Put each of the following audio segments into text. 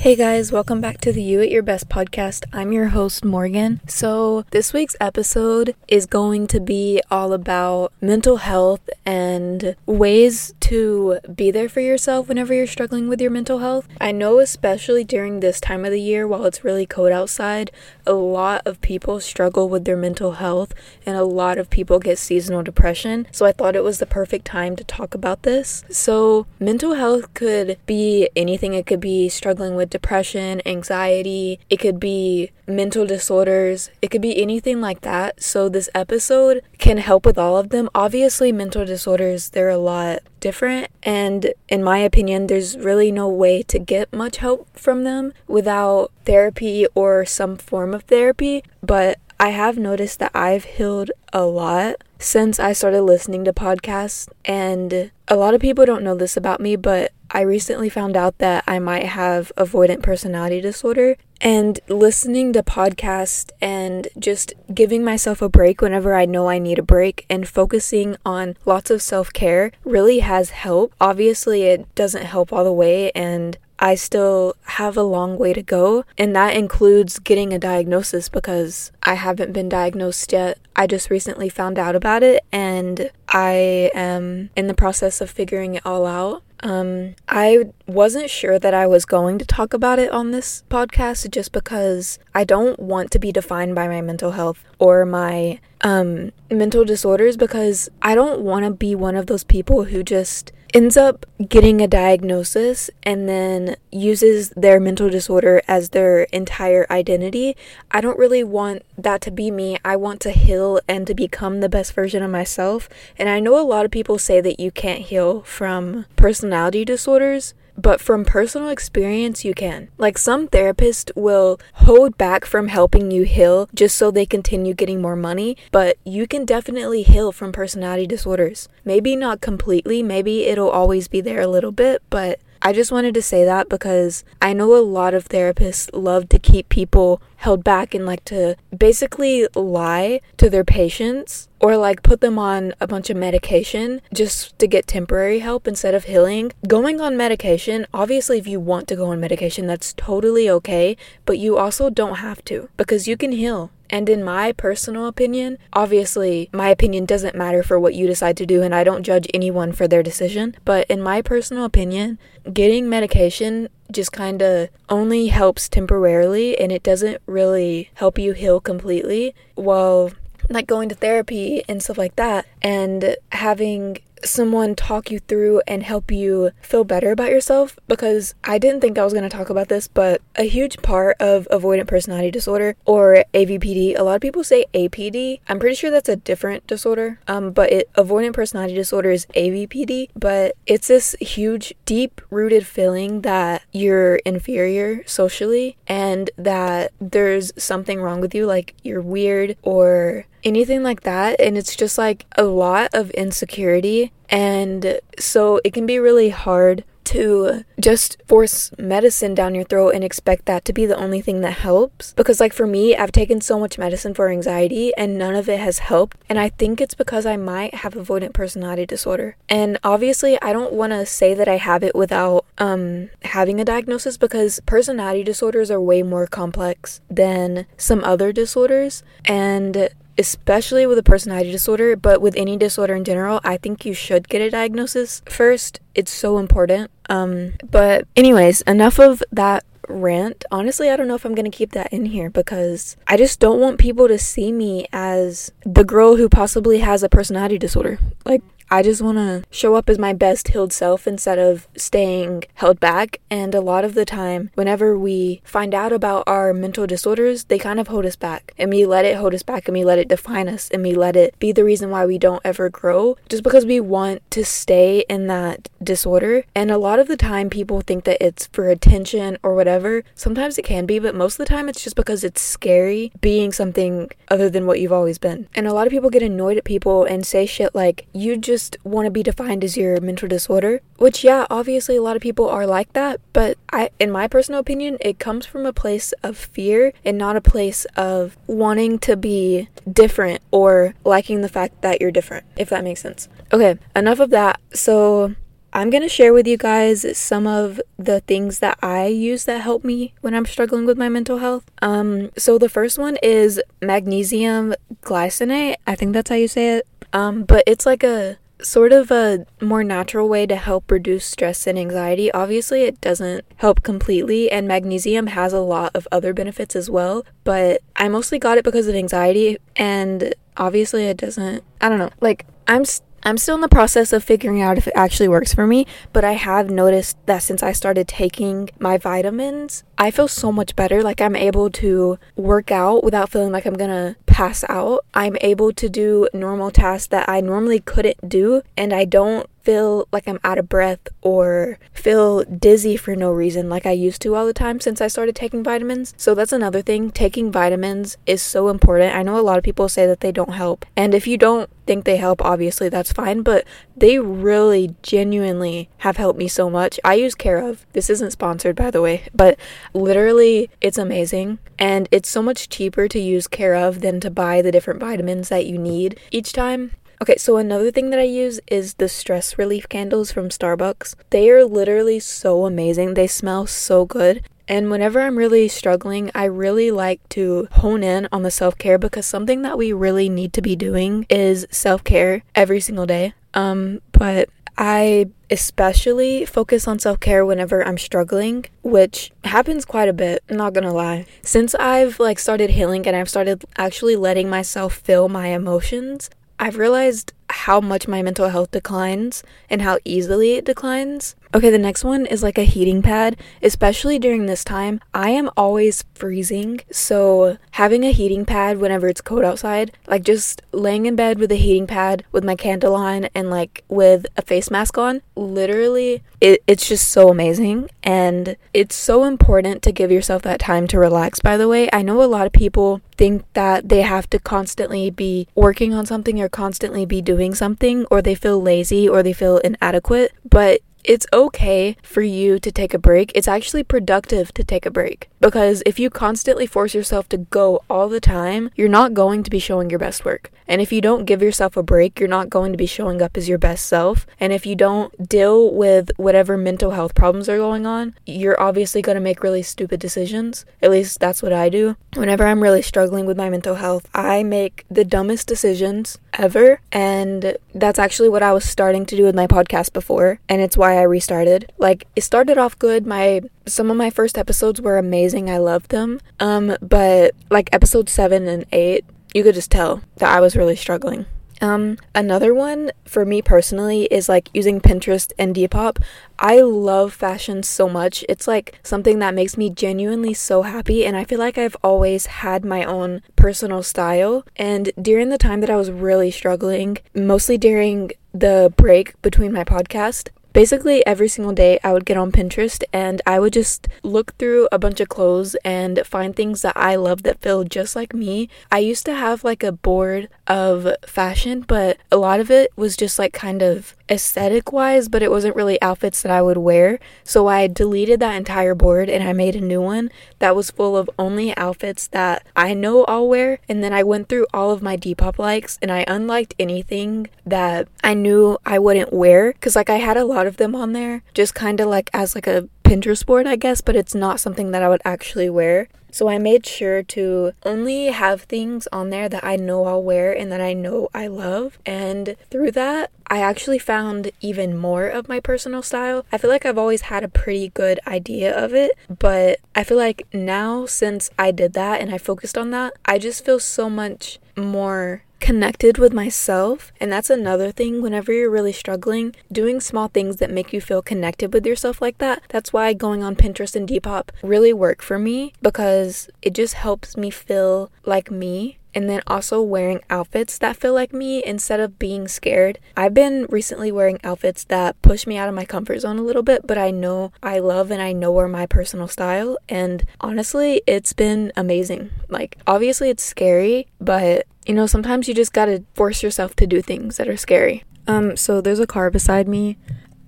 Hey guys, welcome back to the You at Your Best podcast. I'm your host, Morgan. So, this week's episode is going to be all about mental health and ways to be there for yourself whenever you're struggling with your mental health. I know, especially during this time of the year while it's really cold outside, a lot of people struggle with their mental health and a lot of people get seasonal depression. So, I thought it was the perfect time to talk about this. So, mental health could be anything, it could be struggling with depression, anxiety, it could be mental disorders, it could be anything like that. So, this episode can help with all of them. Obviously, mental disorders, they're a lot different, and in my opinion, there's really no way to get much help from them without therapy or some form of therapy. But I have noticed that I've healed a lot since I started listening to podcasts. And a lot of people don't know this about me, but I recently found out that I might have avoidant personality disorder. And listening to podcasts and just giving myself a break whenever I know I need a break and focusing on lots of self care really has helped. Obviously, it doesn't help all the way, and I still have a long way to go, and that includes getting a diagnosis because I haven't been diagnosed yet. I just recently found out about it, and I am in the process of figuring it all out. Um, I wasn't sure that I was going to talk about it on this podcast just because I don't want to be defined by my mental health or my um, mental disorders because I don't want to be one of those people who just ends up getting a diagnosis and then uses their mental disorder as their entire identity. I don't really want that to be me. I want to heal and to become the best version of myself. And I know a lot of people say that you can't heal from personality disorders, but from personal experience, you can. Like some therapists will hold back from helping you heal just so they continue getting more money, but you can definitely heal from personality disorders. Maybe not completely, maybe it'll always be there a little bit, but I just wanted to say that because I know a lot of therapists love to keep people held back and like to basically lie to their patients or like put them on a bunch of medication just to get temporary help instead of healing. Going on medication, obviously, if you want to go on medication, that's totally okay, but you also don't have to because you can heal. And in my personal opinion, obviously, my opinion doesn't matter for what you decide to do, and I don't judge anyone for their decision. But in my personal opinion, getting medication just kind of only helps temporarily and it doesn't really help you heal completely. While like going to therapy and stuff like that, and having someone talk you through and help you feel better about yourself because I didn't think I was going to talk about this, but a huge part of avoidant personality disorder or AVPD, a lot of people say APD. I'm pretty sure that's a different disorder. Um but it avoidant personality disorder is AVPD, but it's this huge deep rooted feeling that you're inferior socially and that there's something wrong with you like you're weird or anything like that and it's just like a lot of insecurity and so it can be really hard to just force medicine down your throat and expect that to be the only thing that helps. Because, like, for me, I've taken so much medicine for anxiety and none of it has helped. And I think it's because I might have avoidant personality disorder. And obviously, I don't want to say that I have it without um, having a diagnosis because personality disorders are way more complex than some other disorders. And especially with a personality disorder, but with any disorder in general, I think you should get a diagnosis first. It's so important. Um, but anyways, enough of that rant. Honestly, I don't know if I'm going to keep that in here because I just don't want people to see me as the girl who possibly has a personality disorder. Like I just want to show up as my best healed self instead of staying held back. And a lot of the time, whenever we find out about our mental disorders, they kind of hold us back. And we let it hold us back and we let it define us and we let it be the reason why we don't ever grow just because we want to stay in that disorder. And a lot of the time, people think that it's for attention or whatever. Sometimes it can be, but most of the time, it's just because it's scary being something other than what you've always been. And a lot of people get annoyed at people and say shit like, you just just want to be defined as your mental disorder, which yeah, obviously a lot of people are like that, but I in my personal opinion, it comes from a place of fear and not a place of wanting to be different or liking the fact that you're different, if that makes sense. Okay, enough of that. So I'm going to share with you guys some of the things that I use that help me when I'm struggling with my mental health. Um, so the first one is magnesium glycinate. I think that's how you say it. Um, but it's like a sort of a more natural way to help reduce stress and anxiety. Obviously, it doesn't help completely, and magnesium has a lot of other benefits as well, but I mostly got it because of anxiety, and obviously, it doesn't. I don't know. Like, I'm. St- I'm still in the process of figuring out if it actually works for me, but I have noticed that since I started taking my vitamins, I feel so much better. Like I'm able to work out without feeling like I'm gonna pass out. I'm able to do normal tasks that I normally couldn't do, and I don't feel like I'm out of breath or feel dizzy for no reason like I used to all the time since I started taking vitamins. So that's another thing. Taking vitamins is so important. I know a lot of people say that they don't help. And if you don't think they help, obviously that's fine, but they really genuinely have helped me so much. I use Care of. This isn't sponsored by the way, but literally it's amazing and it's so much cheaper to use Care of than to buy the different vitamins that you need each time. Okay, so another thing that I use is the stress relief candles from Starbucks. They are literally so amazing. They smell so good. And whenever I'm really struggling, I really like to hone in on the self care because something that we really need to be doing is self care every single day. Um, but I especially focus on self care whenever I'm struggling, which happens quite a bit, I'm not gonna lie. Since I've like started healing and I've started actually letting myself feel my emotions, I've realized how much my mental health declines and how easily it declines. Okay, the next one is like a heating pad, especially during this time. I am always freezing, so having a heating pad whenever it's cold outside, like just laying in bed with a heating pad with my candle on and like with a face mask on, literally, it, it's just so amazing. And it's so important to give yourself that time to relax, by the way. I know a lot of people think that they have to constantly be working on something or constantly be doing something, or they feel lazy or they feel inadequate, but it's okay for you to take a break. It's actually productive to take a break because if you constantly force yourself to go all the time, you're not going to be showing your best work. And if you don't give yourself a break, you're not going to be showing up as your best self. And if you don't deal with whatever mental health problems are going on, you're obviously going to make really stupid decisions. At least that's what I do. Whenever I'm really struggling with my mental health, I make the dumbest decisions ever. And that's actually what I was starting to do with my podcast before. And it's why I restarted. Like, it started off good. My some of my first episodes were amazing. I love them. Um, but like episode 7 and 8, you could just tell that I was really struggling. Um, another one for me personally is like using Pinterest and Depop. I love fashion so much. It's like something that makes me genuinely so happy, and I feel like I've always had my own personal style. And during the time that I was really struggling, mostly during the break between my podcast, basically every single day I would get on Pinterest and I would just look through a bunch of clothes and find things that I love that feel just like me. I used to have like a board of fashion, but a lot of it was just like kind of aesthetic wise, but it wasn't really outfits that I would wear. So I deleted that entire board and I made a new one that was full of only outfits that I know I'll wear. And then I went through all of my Depop likes and I unliked anything that I knew I wouldn't wear because like I had a lot of them on there just kind of like as like a Pinterest board, I guess, but it's not something that I would actually wear. So I made sure to only have things on there that I know I'll wear and that I know I love. And through that, I actually found even more of my personal style. I feel like I've always had a pretty good idea of it, but I feel like now since I did that and I focused on that, I just feel so much more connected with myself. And that's another thing whenever you're really struggling, doing small things that make you feel connected with yourself like that. That's why going on Pinterest and Depop really work for me because it just helps me feel like me and then also wearing outfits that feel like me instead of being scared. I've been recently wearing outfits that push me out of my comfort zone a little bit, but I know I love and I know are my personal style. And honestly, it's been amazing. Like, obviously, it's scary, but you know, sometimes you just gotta force yourself to do things that are scary. Um, so there's a car beside me,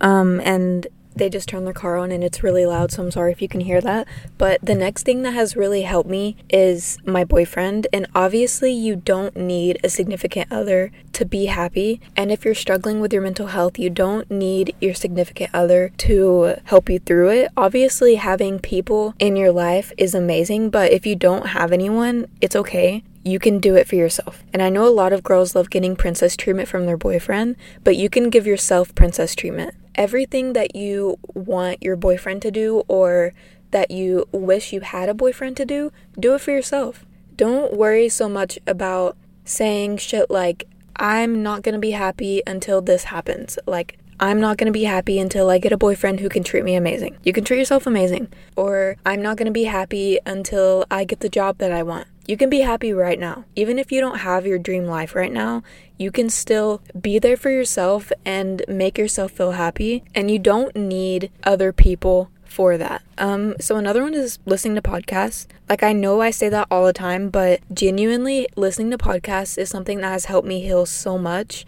um, and they just turned their car on and it's really loud, so I'm sorry if you can hear that. But the next thing that has really helped me is my boyfriend. And obviously, you don't need a significant other to be happy. And if you're struggling with your mental health, you don't need your significant other to help you through it. Obviously, having people in your life is amazing, but if you don't have anyone, it's okay you can do it for yourself. And I know a lot of girls love getting princess treatment from their boyfriend, but you can give yourself princess treatment everything that you want your boyfriend to do or that you wish you had a boyfriend to do, do it for yourself. Don't worry so much about saying shit like, I'm not gonna be happy until this happens. Like, I'm not gonna be happy until I get a boyfriend who can treat me amazing. You can treat yourself amazing. Or, I'm not gonna be happy until I get the job that I want. You can be happy right now. Even if you don't have your dream life right now, you can still be there for yourself and make yourself feel happy. And you don't need other people for that. Um, so another one is listening to podcasts. Like I know I say that all the time, but genuinely listening to podcasts is something that has helped me heal so much.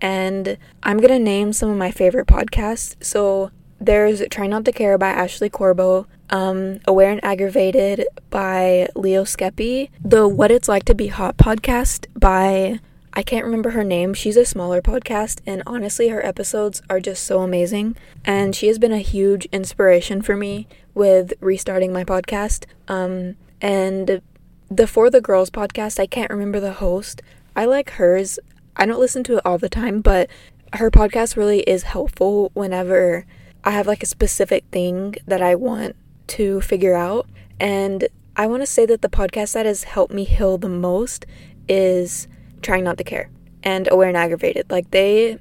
And I'm gonna name some of my favorite podcasts. So there's Try Not to Care by Ashley Corbo, um, Aware and Aggravated by Leo Skepi, the What It's Like to Be Hot podcast by I can't remember her name. She's a smaller podcast, and honestly, her episodes are just so amazing. And she has been a huge inspiration for me with restarting my podcast. Um, and the For the Girls podcast, I can't remember the host. I like hers. I don't listen to it all the time, but her podcast really is helpful whenever I have like a specific thing that I want to figure out. And I want to say that the podcast that has helped me heal the most is Trying Not to Care and Aware and Aggravated. Like, they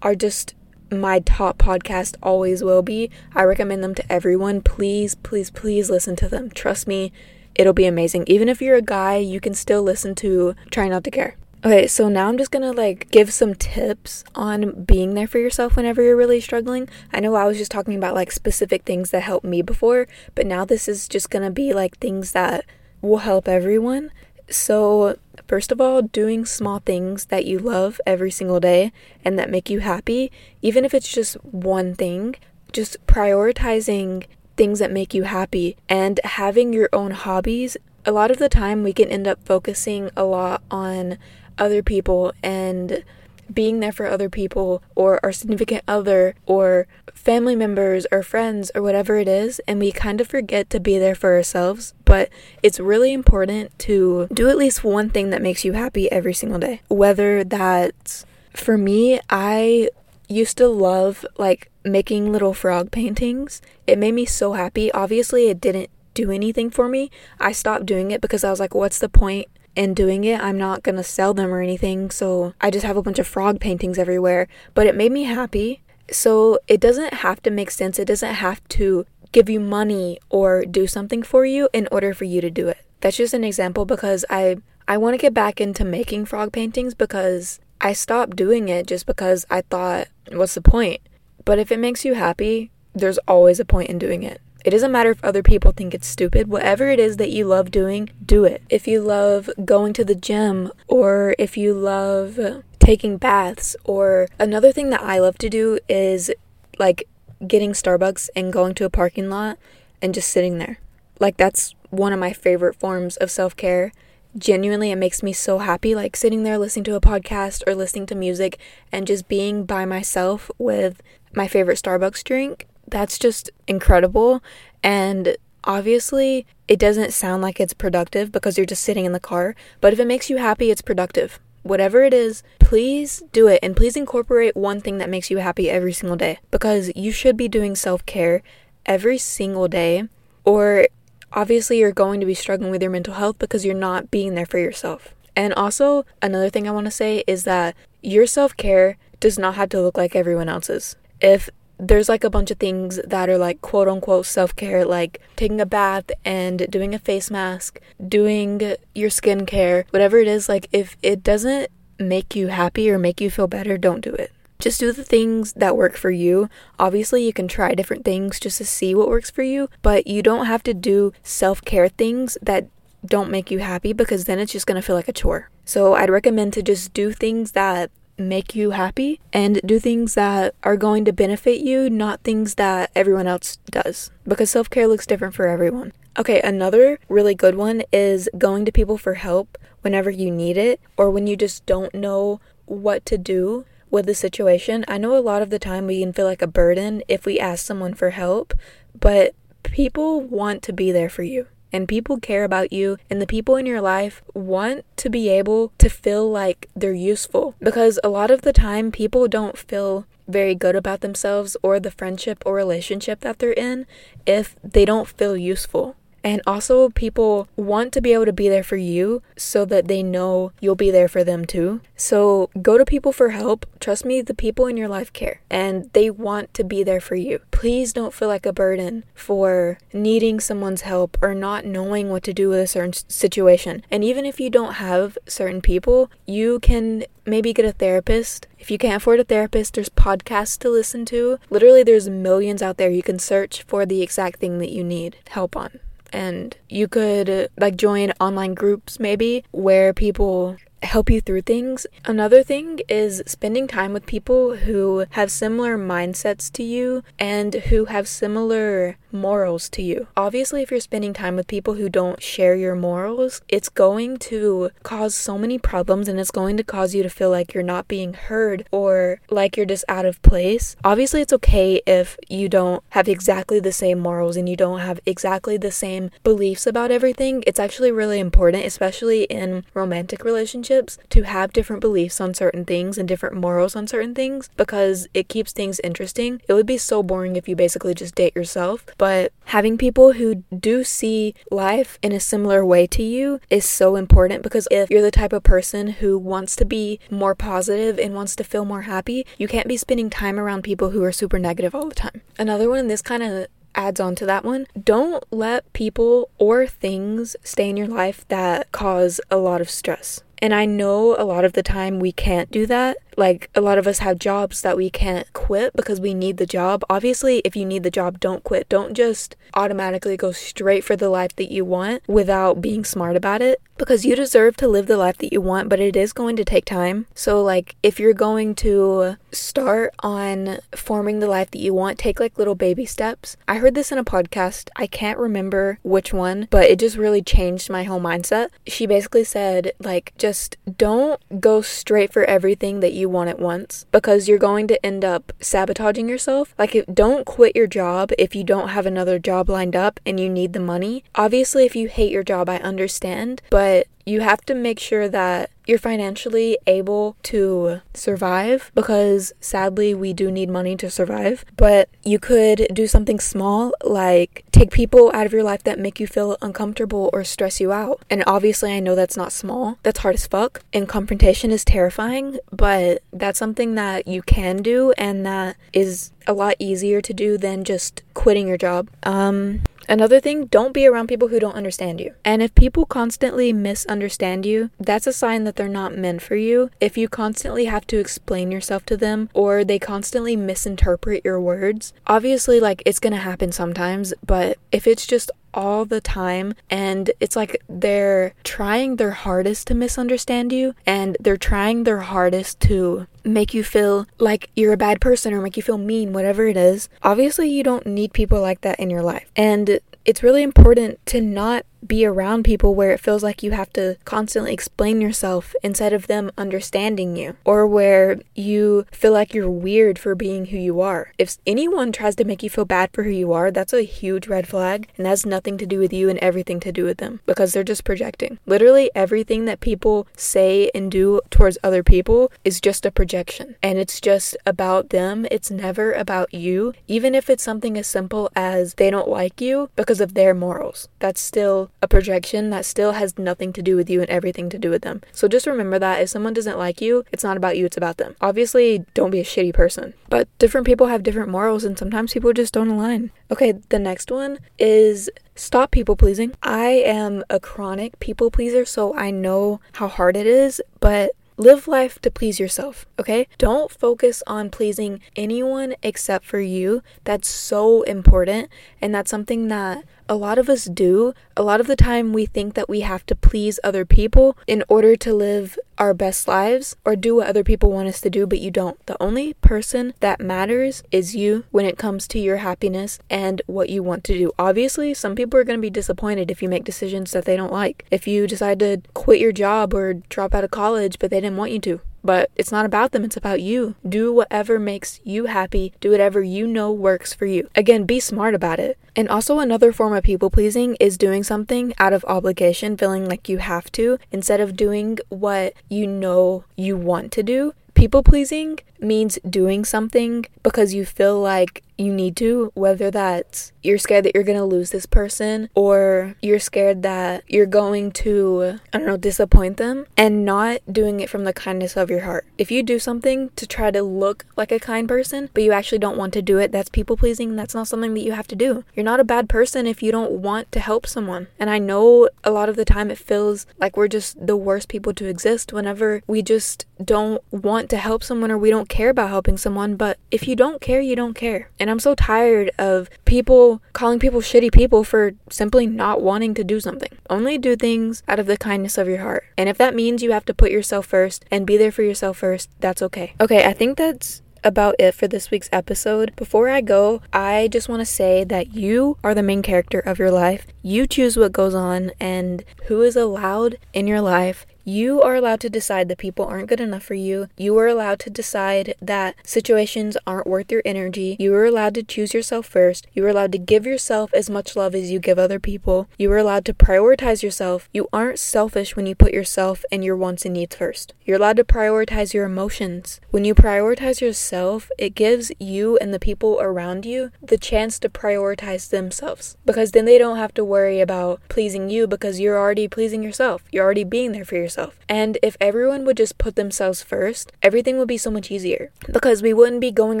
are just my top podcast, always will be. I recommend them to everyone. Please, please, please listen to them. Trust me, it'll be amazing. Even if you're a guy, you can still listen to Try Not to Care. Okay, so now I'm just gonna like give some tips on being there for yourself whenever you're really struggling. I know I was just talking about like specific things that helped me before, but now this is just gonna be like things that will help everyone. So, first of all, doing small things that you love every single day and that make you happy, even if it's just one thing, just prioritizing things that make you happy and having your own hobbies. A lot of the time, we can end up focusing a lot on other people and being there for other people or our significant other or family members or friends or whatever it is and we kind of forget to be there for ourselves but it's really important to do at least one thing that makes you happy every single day. Whether that's for me I used to love like making little frog paintings. It made me so happy. Obviously it didn't do anything for me. I stopped doing it because I was like what's the point in doing it. I'm not gonna sell them or anything, so I just have a bunch of frog paintings everywhere. But it made me happy. So it doesn't have to make sense. It doesn't have to give you money or do something for you in order for you to do it. That's just an example because I I want to get back into making frog paintings because I stopped doing it just because I thought what's the point? But if it makes you happy, there's always a point in doing it. It doesn't matter if other people think it's stupid. Whatever it is that you love doing, do it. If you love going to the gym, or if you love taking baths, or another thing that I love to do is like getting Starbucks and going to a parking lot and just sitting there. Like, that's one of my favorite forms of self care. Genuinely, it makes me so happy, like sitting there listening to a podcast or listening to music and just being by myself with my favorite Starbucks drink that's just incredible. And obviously, it doesn't sound like it's productive because you're just sitting in the car, but if it makes you happy, it's productive. Whatever it is, please do it and please incorporate one thing that makes you happy every single day because you should be doing self care every single day, or obviously, you're going to be struggling with your mental health because you're not being there for yourself. And also, another thing I want to say is that your self care does not have to look like everyone else's. If there's like a bunch of things that are like quote unquote self care, like taking a bath and doing a face mask, doing your skincare, whatever it is. Like, if it doesn't make you happy or make you feel better, don't do it. Just do the things that work for you. Obviously, you can try different things just to see what works for you, but you don't have to do self care things that don't make you happy because then it's just gonna feel like a chore. So, I'd recommend to just do things that make you happy and do things that are going to benefit you, not things that everyone else does. Because self care looks different for everyone. Okay, another really good one is going to people for help whenever you need it or when you just don't know what to do with the situation. I know a lot of the time we can feel like a burden if we ask someone for help, but people want to be there for you and people care about you and the people in your life want to be able to feel like they're useful because a lot of the time people don't feel very good about themselves or the friendship or relationship that they're in if they don't feel useful. And also, people want to be able to be there for you so that they know you'll be there for them too. So, go to people for help. Trust me, the people in your life care and they want to be there for you. Please don't feel like a burden for needing someone's help or not knowing what to do with a certain situation. And even if you don't have certain people, you can maybe get a therapist. If you can't afford a therapist, there's podcasts to listen to. Literally, there's millions out there. You can search for the exact thing that you need help on and you could like join online groups maybe where people help you through things. Another thing is spending time with people who have similar mindsets to you and who have similar morals to you. Obviously, if you're spending time with people who don't share your morals, it's going to cause so many problems and it's going to cause you to feel like you're not being heard or like you're just out of place. Obviously, it's okay if you don't have exactly the same morals and you don't have exactly the same beliefs about everything. It's actually really important, especially in romantic relationships, to have different beliefs on certain things and different morals on certain things because it keeps things interesting. It would be so boring if you basically just date yourself but having people who do see life in a similar way to you is so important because if you're the type of person who wants to be more positive and wants to feel more happy, you can't be spending time around people who are super negative all the time. Another one, this kind of adds on to that one. Don't let people or things stay in your life that cause a lot of stress. And I know a lot of the time we can't do that. Like a lot of us have jobs that we can't quit because we need the job. Obviously, if you need the job, don't quit. Don't just automatically go straight for the life that you want without being smart about it because you deserve to live the life that you want, but it is going to take time. So, like, if you're going to start on forming the life that you want, take like little baby steps. I heard this in a podcast. I can't remember which one, but it just really changed my whole mindset. She basically said, like, just don't go straight for everything that you want at once because you're going to end up sabotaging yourself. Like, if, don't quit your job if you don't have another job lined up and you need the money. Obviously, if you hate your job, I understand, but you have to make sure that you're financially able to survive because sadly we do need money to survive. But you could do something small like take people out of your life that make you feel uncomfortable or stress you out. And obviously, I know that's not small, that's hard as fuck. And confrontation is terrifying, but that's something that you can do and that is a lot easier to do than just quitting your job. Um, Another thing, don't be around people who don't understand you. And if people constantly misunderstand you, that's a sign that they're not meant for you. If you constantly have to explain yourself to them or they constantly misinterpret your words, obviously, like it's gonna happen sometimes, but if it's just all the time and it's like they're trying their hardest to misunderstand you and they're trying their hardest to make you feel like you're a bad person or make you feel mean, whatever it is. Obviously, you don't need people like that in your life. And it's really important to not be around people where it feels like you have to constantly explain yourself instead of them understanding you, or where you feel like you're weird for being who you are. If anyone tries to make you feel bad for who you are, that's a huge red flag and has nothing to do with you and everything to do with them because they're just projecting. Literally, everything that people say and do towards other people is just a projection and it's just about them. It's never about you, even if it's something as simple as they don't like you because of their morals. That's still a projection that still has nothing to do with you and everything to do with them. So just remember that if someone doesn't like you, it's not about you, it's about them. Obviously, don't be a shitty person. But different people have different morals and sometimes people just don't align. Okay, the next one is stop people pleasing. I am a chronic people pleaser, so I know how hard it is, but live life to please yourself, okay? Don't focus on pleasing anyone except for you. That's so important. And that's something that a lot of us do. A lot of the time, we think that we have to please other people in order to live our best lives or do what other people want us to do, but you don't. The only person that matters is you when it comes to your happiness and what you want to do. Obviously, some people are going to be disappointed if you make decisions that they don't like. If you decide to quit your job or drop out of college, but they didn't want you to. But it's not about them, it's about you. Do whatever makes you happy, do whatever you know works for you. Again, be smart about it. And also, another form of people pleasing is doing something out of obligation, feeling like you have to, instead of doing what you know you want to do. People pleasing means doing something because you feel like you need to, whether that's you're scared that you're going to lose this person or you're scared that you're going to, I don't know, disappoint them and not doing it from the kindness of your heart. If you do something to try to look like a kind person, but you actually don't want to do it, that's people pleasing. That's not something that you have to do. You're not a bad person if you don't want to help someone. And I know a lot of the time it feels like we're just the worst people to exist whenever we just don't want to help someone or we don't care about helping someone. But if you don't care, you don't care. And I'm so tired of people calling people shitty people for simply not wanting to do something. Only do things out of the kindness of your heart. And if that means you have to put yourself first and be there for yourself first, that's okay. Okay, I think that's about it for this week's episode. Before I go, I just want to say that you are the main character of your life. You choose what goes on and who is allowed in your life. You are allowed to decide that people aren't good enough for you. You are allowed to decide that situations aren't worth your energy. You are allowed to choose yourself first. You are allowed to give yourself as much love as you give other people. You are allowed to prioritize yourself. You aren't selfish when you put yourself and your wants and needs first. You're allowed to prioritize your emotions. When you prioritize yourself, it gives you and the people around you the chance to prioritize themselves because then they don't have to worry about pleasing you because you're already pleasing yourself. You're already being there for yourself yourself. And if everyone would just put themselves first, everything would be so much easier. Because we wouldn't be going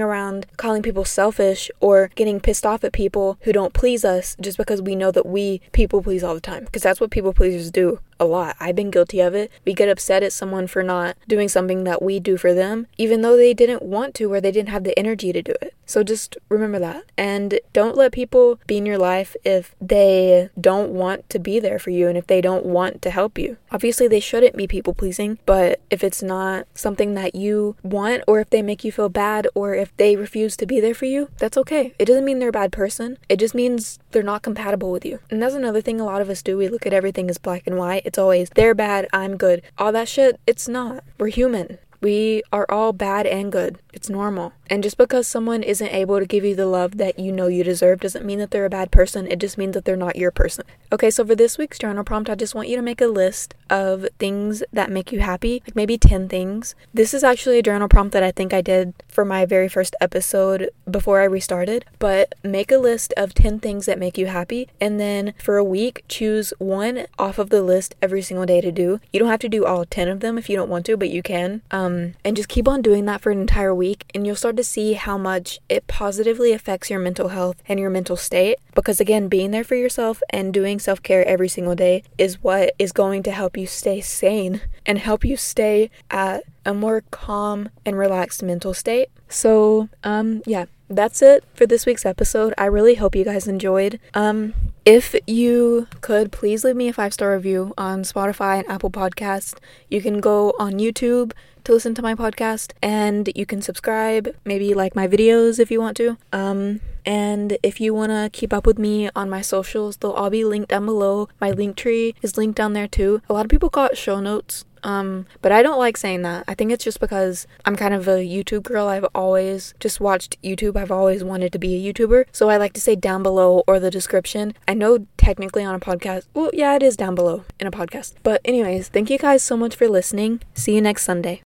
around calling people selfish or getting pissed off at people who don't please us just because we know that we people please all the time. Because that's what people pleasers do a lot. I've been guilty of it. We get upset at someone for not doing something that we do for them, even though they didn't want to or they didn't have the energy to do it. So just remember that. And don't let people be in your life if they don't want to be there for you and if they don't want to help you. Obviously, they shouldn't be people pleasing, but if it's not something that you want or if they make you feel bad or if they refuse to be there for you, that's okay. It doesn't mean they're a bad person. It just means they're not compatible with you. And that's another thing a lot of us do. We look at everything as black and white. Always they're bad, I'm good. All that shit, it's not. We're human. We are all bad and good. It's normal. And just because someone isn't able to give you the love that you know you deserve doesn't mean that they're a bad person. It just means that they're not your person. Okay, so for this week's journal prompt, I just want you to make a list of things that make you happy, like maybe 10 things. This is actually a journal prompt that I think I did for my very first episode before I restarted. But make a list of 10 things that make you happy, and then for a week, choose one off of the list every single day to do. You don't have to do all 10 of them if you don't want to, but you can. Um, and just keep on doing that for an entire week, and you'll start to see how much it positively affects your mental health and your mental state. Because again, being there for yourself and doing self care every single day is what is going to help you stay sane and help you stay at a more calm and relaxed mental state. So, um, yeah, that's it for this week's episode. I really hope you guys enjoyed. Um, if you could please leave me a five star review on Spotify and Apple Podcasts. You can go on YouTube to listen to my podcast and you can subscribe, maybe like my videos if you want to. Um, and if you want to keep up with me on my socials, they'll all be linked down below. My link tree is linked down there too. A lot of people call it show notes. Um, but I don't like saying that. I think it's just because I'm kind of a YouTube girl. I've always just watched YouTube. I've always wanted to be a YouTuber. So I like to say down below or the description. I know technically on a podcast, well, yeah, it is down below in a podcast. But, anyways, thank you guys so much for listening. See you next Sunday.